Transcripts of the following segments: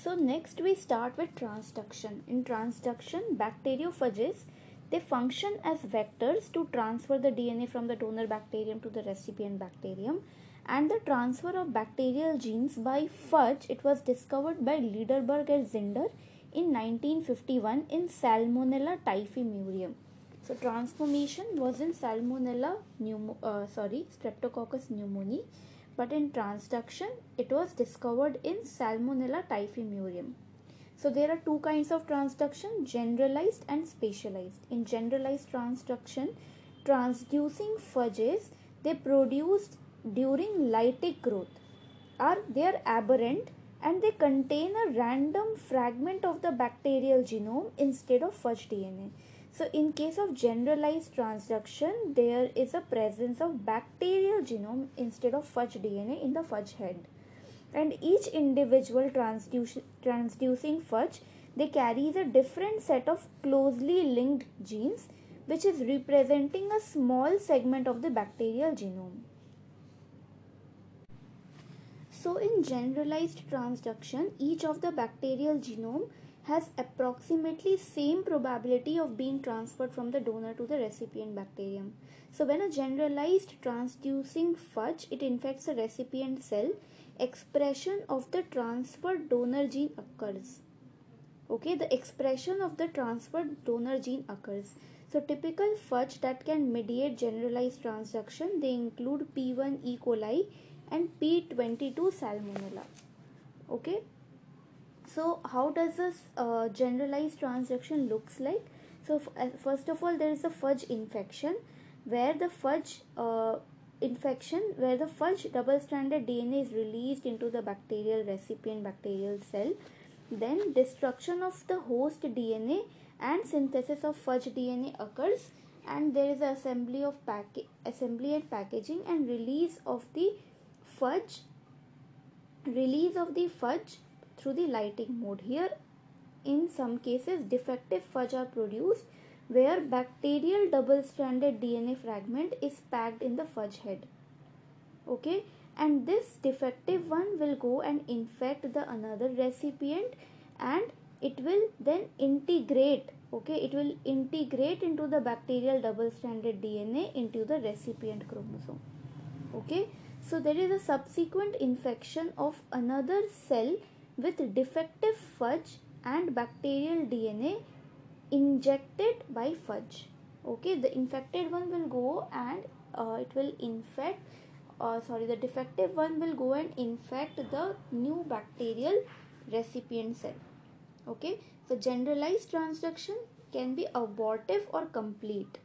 So next we start with transduction. In transduction, bacteriophages they function as vectors to transfer the DNA from the donor bacterium to the recipient bacterium. And the transfer of bacterial genes by phage it was discovered by Lederberg and Zinder in 1951 in Salmonella typhimurium. So transformation was in Salmonella pneumo, uh, sorry Streptococcus pneumoniae but in transduction it was discovered in Salmonella typhimurium. So there are two kinds of transduction, generalized and specialized. In generalized transduction, transducing phages they produced during lytic growth are they are aberrant and they contain a random fragment of the bacterial genome instead of phage DNA. So in case of generalized transduction, there is a presence of bacterial genome instead of phage DNA in the phage head. And each individual transducing phage, they carries a different set of closely linked genes which is representing a small segment of the bacterial genome. So in generalized transduction, each of the bacterial genome has approximately same probability of being transferred from the donor to the recipient bacterium. So when a generalized transducing phage, it infects the recipient cell, expression of the transferred donor gene occurs. Okay, the expression of the transferred donor gene occurs. So typical phage that can mediate generalized transduction, they include P1 E. coli and P22 salmonella. Okay so how does this uh, generalized transduction looks like? So uh, first of all there is a phage infection where the phage uh, infection where the phage double stranded dna is released into the bacterial recipient bacterial cell. Then destruction of the host dna and synthesis of phage dna occurs. And there is assembly of pack assembly and packaging and release of the phage release of the phage through the lighting mode. Here, in some cases, defective phage are produced where bacterial double-stranded DNA fragment is packed in the phage head. Okay, and this defective one will go and infect the another recipient and it will then integrate okay it will integrate into the bacterial double stranded dna into the recipient chromosome okay so there is a subsequent infection of another cell with defective phage and bacterial DNA injected by phage. Okay, the infected one will go and uh, it will infect, uh, sorry, the defective one will go and infect the new bacterial recipient cell. Okay, so generalized transduction can be abortive or complete.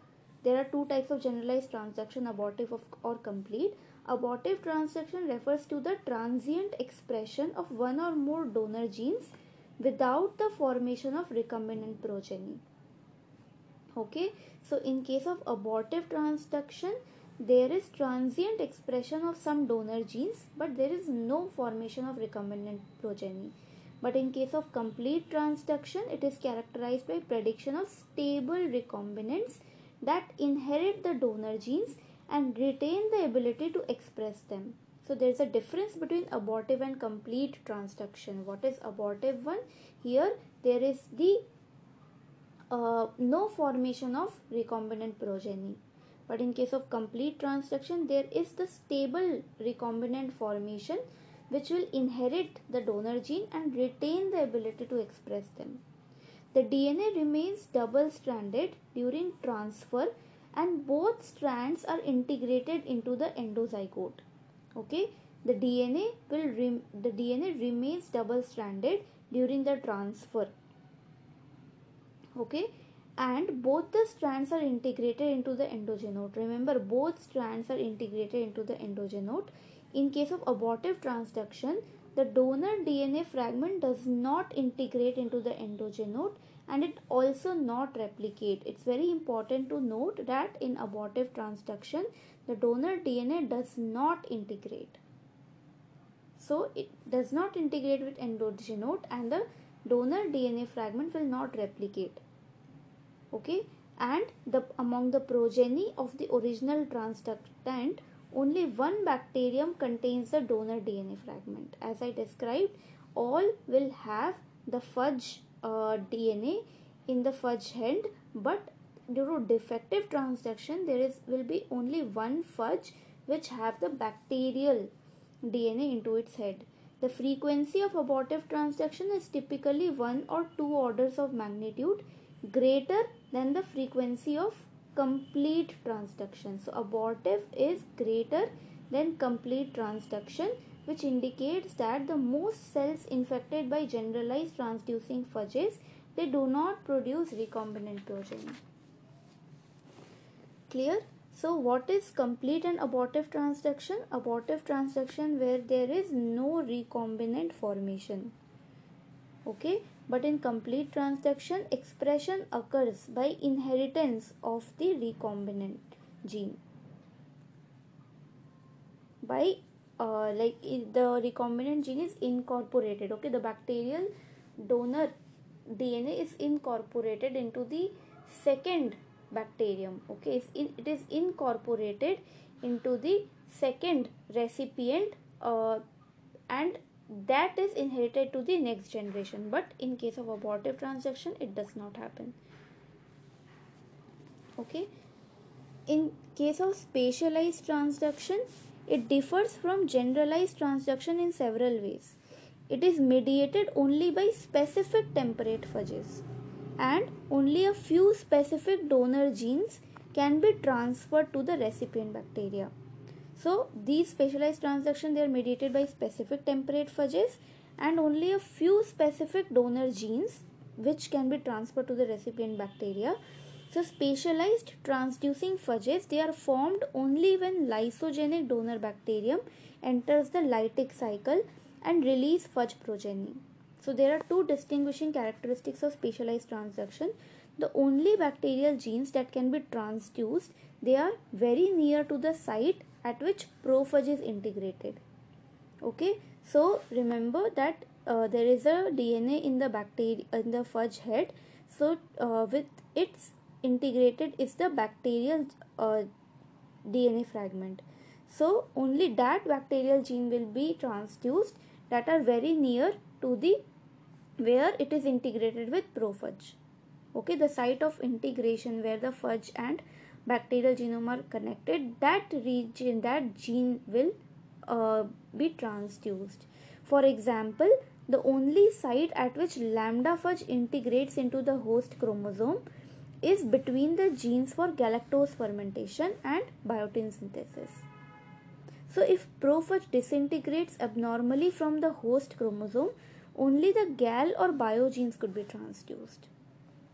There are two types of generalized transduction, abortive or complete. Abortive transduction refers to the transient expression of one or more donor genes without the formation of recombinant progeny. Okay, so in case of abortive transduction, there is transient expression of some donor genes, but there is no formation of recombinant progeny. But in case of complete transduction, it is characterized by prediction of stable recombinants that inherit the donor genes and retain the ability to express them. So there is a difference between abortive and complete transduction. What is abortive one? Here there is the uh, no formation of recombinant progeny. But in case of complete transduction, there is the stable recombinant formation which will inherit the donor gene and retain the ability to express them. The DNA remains double stranded during transfer and both strands are integrated into the endogenote. Okay? The dna will rem the dna remains double stranded during the transfer. Okay? And both the strands are integrated into the endogenote. Remember both strands are integrated into the endogenote. In case of abortive transduction the donor dna fragment does not integrate into the endogenote and it also not replicate. It's very important to note that in abortive transduction, the donor DNA does not integrate. So it does not integrate with endogenote and the donor DNA fragment will not replicate. Okay, and the among the progeny of the original transductant, only one bacterium contains the donor DNA fragment. As I described, all will have the phage uh, DNA in the phage head, but due to defective transduction, there is will be only one phage which have the bacterial DNA into its head. The frequency of abortive transduction is typically one or two orders of magnitude greater than the frequency of complete transduction. So abortive is greater than complete transduction which indicates that the most cells infected by generalized transducing phages they do not produce recombinant progeny. Clear? So what is complete and abortive transduction? Abortive transduction where there is no recombinant formation. Okay, but in complete transduction expression occurs by inheritance of the recombinant gene. By uh, like the recombinant gene is incorporated. Okay, the bacterial donor DNA is incorporated into the second bacterium okay? It is incorporated into the second recipient uh, and that is inherited to the next generation. But in case of abortive transduction it does not happen. Okay? In case of specialized transduction it differs from generalized transduction in several ways it is mediated only by specific temperate phages and only a few specific donor genes can be transferred to the recipient bacteria. So these specialized transduction they are mediated by specific temperate phages and only a few specific donor genes which can be transferred to the recipient bacteria. So specialized transducing phages they are formed only when lysogenic donor bacterium enters the lytic cycle and release phage progeny. So there are two distinguishing characteristics of specialized transduction. The only bacterial genes that can be transduced, they are very near to the site at which prophage is integrated. Okay, so remember that uh, there is a DNA in the bacteria in the phage head. So uh, with its integrated is the bacterial uh, DNA fragment. So only that bacterial gene will be transduced that are very near to the where it is integrated with prophage. Okay, the site of integration where the phage and bacterial genome are connected, that region, that gene will uh, be transduced. For example, the only site at which lambda phage integrates into the host chromosome is between the genes for galactose fermentation and biotin synthesis. So if prophage disintegrates abnormally from the host chromosome, only the gal or bio genes could be transduced.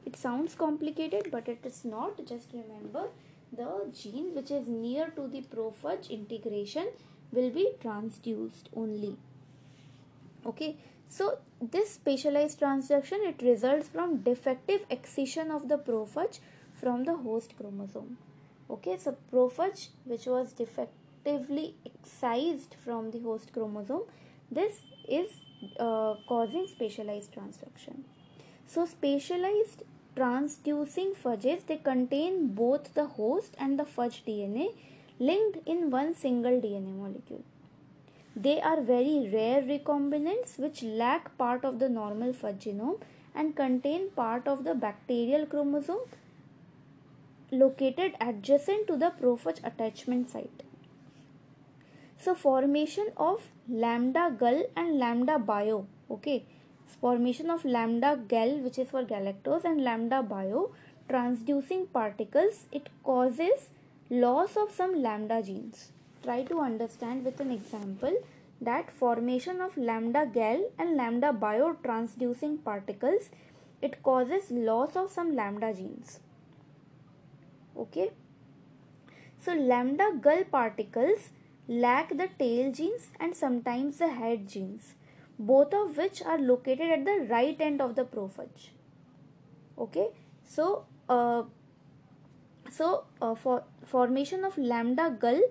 It sounds complicated, but it is not. Just remember the gene which is near to the prophage integration will be transduced only. Okay, so this specialized transduction it results from defective excision of the prophage from the host chromosome. Okay, so prophage which was defectively excised from the host chromosome, this is uh, causing specialized transduction. So specialized transducing phages they contain both the host and the phage DNA linked in one single DNA molecule. They are very rare recombinants which lack part of the normal phage genome and contain part of the bacterial chromosome located adjacent to the prophage attachment site. So formation of lambda gal and lambda bio. Okay. Formation of lambda gal which is for galactose and lambda bio transducing particles it causes loss of some lambda genes. Try to understand with an example that formation of lambda gal and lambda bio transducing particles it causes loss of some lambda genes. Okay. So lambda gal particles lack the tail genes and sometimes the head genes, both of which are located at the right end of the prophage. Okay, so uh, so uh, for formation of lambda gal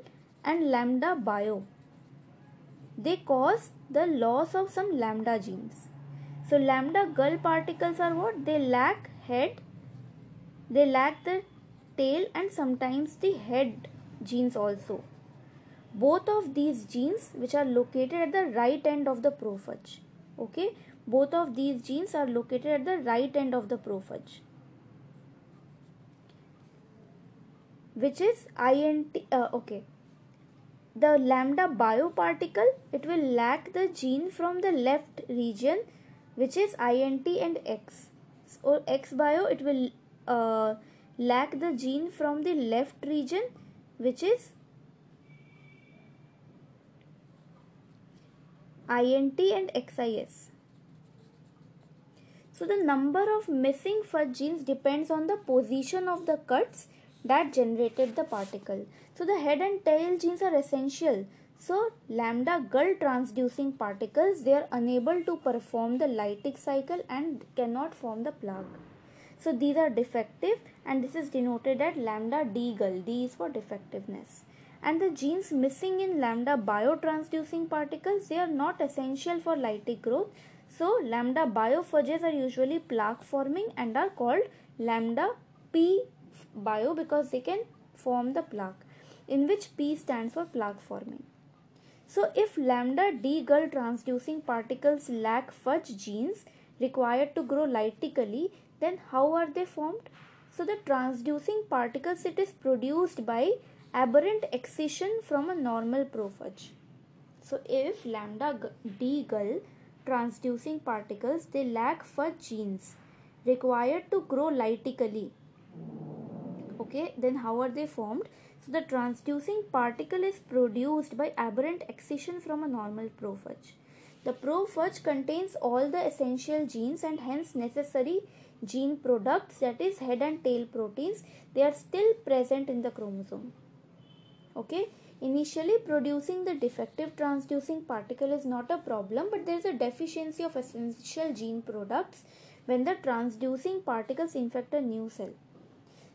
and lambda bio, they cause the loss of some lambda genes. So lambda gal particles are what? They lack head, they lack the tail and sometimes the head genes also. Both of these genes which are located at the right end of the prophage okay? Both of these genes are located at the right end of the prophage which is int uh, okay the lambda bioparticle it will lack the gene from the left region which is int and x. Or x bio it will uh, lack the gene from the left region which is int and xis so the number of missing phage genes depends on the position of the cuts that generated the particle. So the head and tail genes are essential. So lambda gal transducing particles they are unable to perform the lytic cycle and cannot form the plaque. So these are defective and this is denoted at lambda D gal. D is for defectiveness. And the genes missing in lambda biotransducing particles they are not essential for lytic growth so lambda biophages are usually plaque forming and are called lambda P bio because they can form the plaque in which P stands for plaque forming. So if lambda D gal transducing particles lack phage genes required to grow lytically then how are they formed? So the transducing particles it is produced by aberrant excision from a normal prophage. So if lambda D gal transducing particles they lack phage genes required to grow lytically okay then how are they formed? So the transducing particle is produced by aberrant excision from a normal prophage the prophage contains all the essential genes and hence necessary gene products that is head and tail proteins. They are still present in the chromosome. Okay? Initially, producing the defective transducing particle is not a problem, but there is a deficiency of essential gene products when the transducing particles infect a new cell.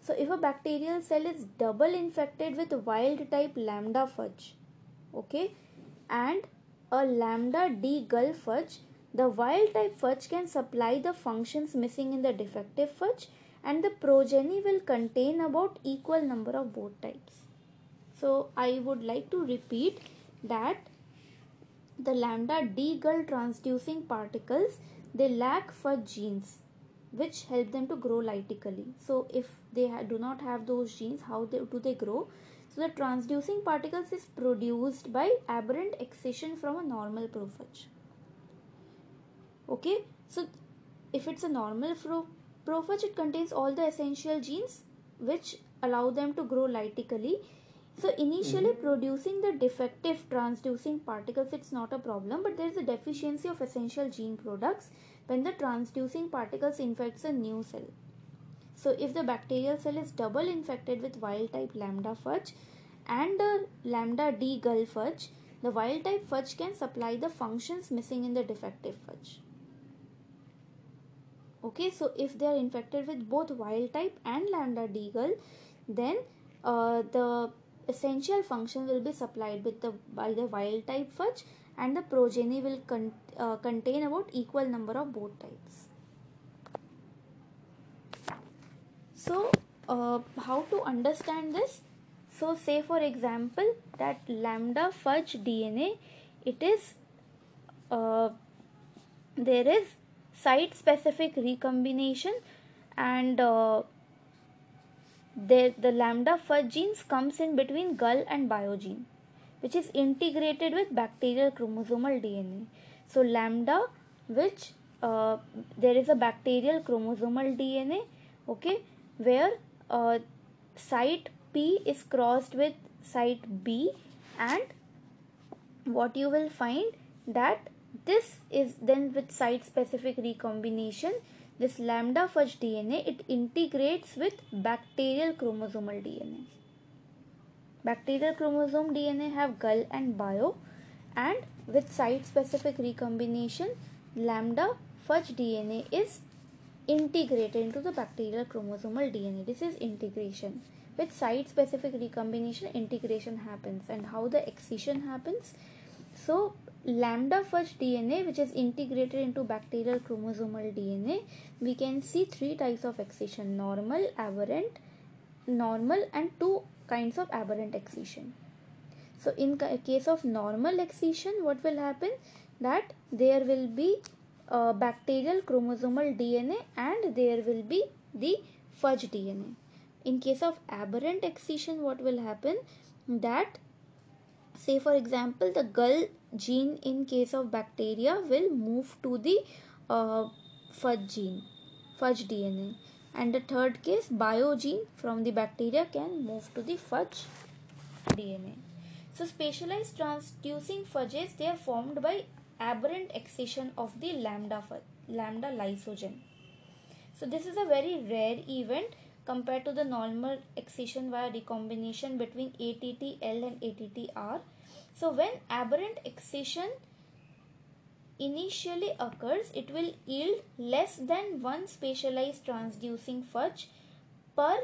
So, if a bacterial cell is double infected with wild type lambda phage, okay, and a lambda D gal phage, the wild type phage can supply the functions missing in the defective phage and the progeny will contain about equal number of both types. So I would like to repeat that the lambda D gal transducing particles they lack phage genes which help them to grow lytically. So if they do not have those genes, how they, do they grow? So the transducing particles is produced by aberrant excision from a normal prophage. Okay, so if it's a normal prophage, it contains all the essential genes which allow them to grow lytically so initially mm-hmm. producing the defective transducing particles it's not a problem but there is a deficiency of essential gene products when the transducing particles infects a new cell. So if the bacterial cell is double infected with wild type lambda phage and a lambda D gal phage, the wild type phage can supply the functions missing in the defective phage. Okay, so if they are infected with both wild type and lambda D gal, then uh, the essential function will be supplied with the by the wild type phage and the progeny will con, uh, contain about equal number of both types. So uh, how to understand this? So say for example that lambda phage DNA it is uh, there is site specific recombination and uh, the, the lambda phage genes comes in between gal and biogene which is integrated with bacterial chromosomal DNA. So lambda which uh, there is a bacterial chromosomal DNA okay where uh, site P is crossed with site B and what you will find that this is then with site specific recombination this lambda phage DNA, it integrates with bacterial chromosomal DNA. Bacterial chromosome DNA have gal and bio and with site specific recombination, lambda phage DNA is integrated into the bacterial chromosomal DNA. This is integration. With site specific recombination, integration happens and how the excision happens. So lambda phage DNA which is integrated into bacterial chromosomal DNA we can see three types of excision normal aberrant normal and two kinds of aberrant excision so in case of normal excision what will happen? That there will be uh, bacterial chromosomal DNA and there will be the phage DNA. In case of aberrant excision what will happen? That say for example the gal gene in case of bacteria will move to the uh, phage gene phage DNA and the third case biogene from the bacteria can move to the phage DNA. So specialized transducing phages they are formed by aberrant excision of the lambda lambda lysogen. So this is a very rare event compared to the normal excision via recombination between ATTL and ATTR. So when aberrant excision initially occurs, it will yield less than one specialized transducing phage per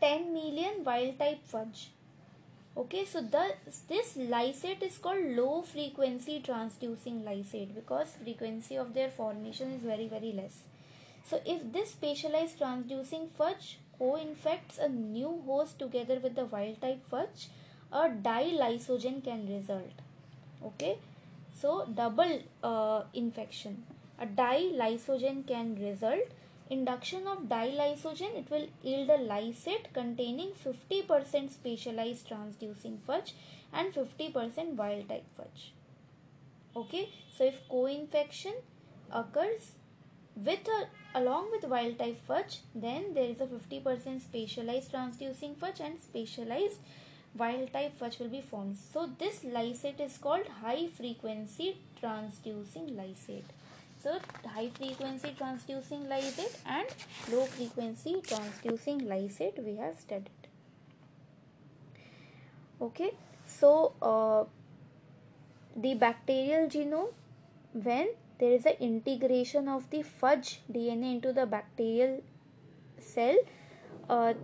ten million wild type phage. Okay so the this lysate is called low frequency transducing lysate because frequency of their formation is very very less. So if this specialized transducing phage co-infects a new host together with the wild type phage a dilysogen can result. Okay? So double uh, infection. A dilysogen can result. Induction of dilysogen it will yield a lysate containing 50% specialized transducing phage and 50% wild type phage. Okay? So if co-infection occurs with a along with wild type phage then there is a 50% specialized transducing phage and specialized wild type phage will be formed so this lysate is called high frequency transducing lysate. So high frequency transducing lysate and low frequency transducing lysate we have studied. Okay so uh, the bacterial genome when there is an integration of the phage DNA into the bacterial cell uh,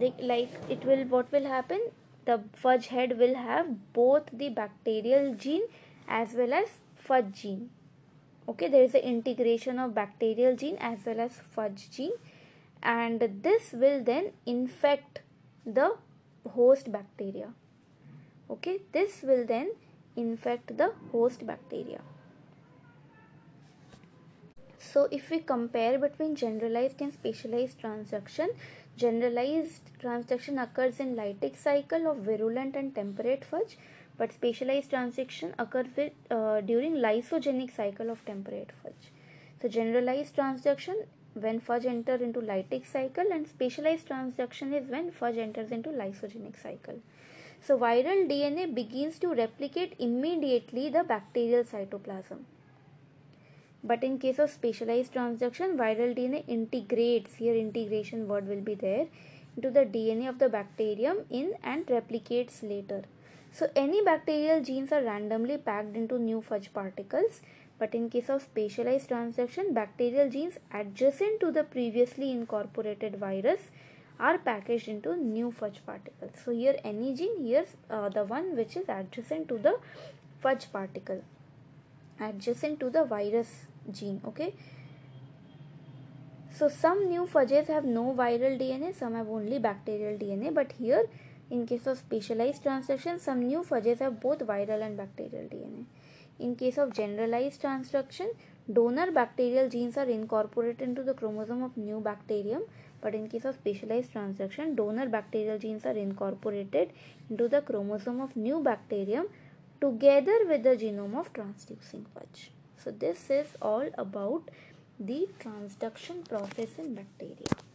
like, like it will what will happen the phage head will have both the bacterial gene as well as phage gene. Okay there is an integration of bacterial gene as well as phage gene. And this will then infect the host bacteria. Okay this will then infect the host bacteria. So if we compare between generalized and specialized transduction generalized transduction occurs in lytic cycle of virulent and temperate phage but specialized transduction occurs with, uh, during lysogenic cycle of temperate phage. So generalized transduction when phage enter into lytic cycle and specialized transduction is when phage enters into lysogenic cycle. So viral DNA begins to replicate immediately the bacterial cytoplasm. But in case of specialized transduction, viral DNA integrates, here integration word will be there, into the DNA of the bacterium in and replicates later. So any bacterial genes are randomly packed into new phage particles but in case of specialized transduction bacterial genes adjacent to the previously incorporated virus are packaged into new phage particles. So here any gene here's uh, the one which is adjacent to the phage particle adjacent to the virus gene okay. So some new phages have no viral DNA some have only bacterial DNA but here in case of specialized transduction, some new phages have both viral and bacterial DNA. In case of generalized transduction, donor bacterial genes are incorporated into the chromosome of new bacterium. But in case of specialized transduction, donor bacterial genes are incorporated into the chromosome of new bacterium together with the genome of transducing phage. So this is all about the transduction process in bacteria.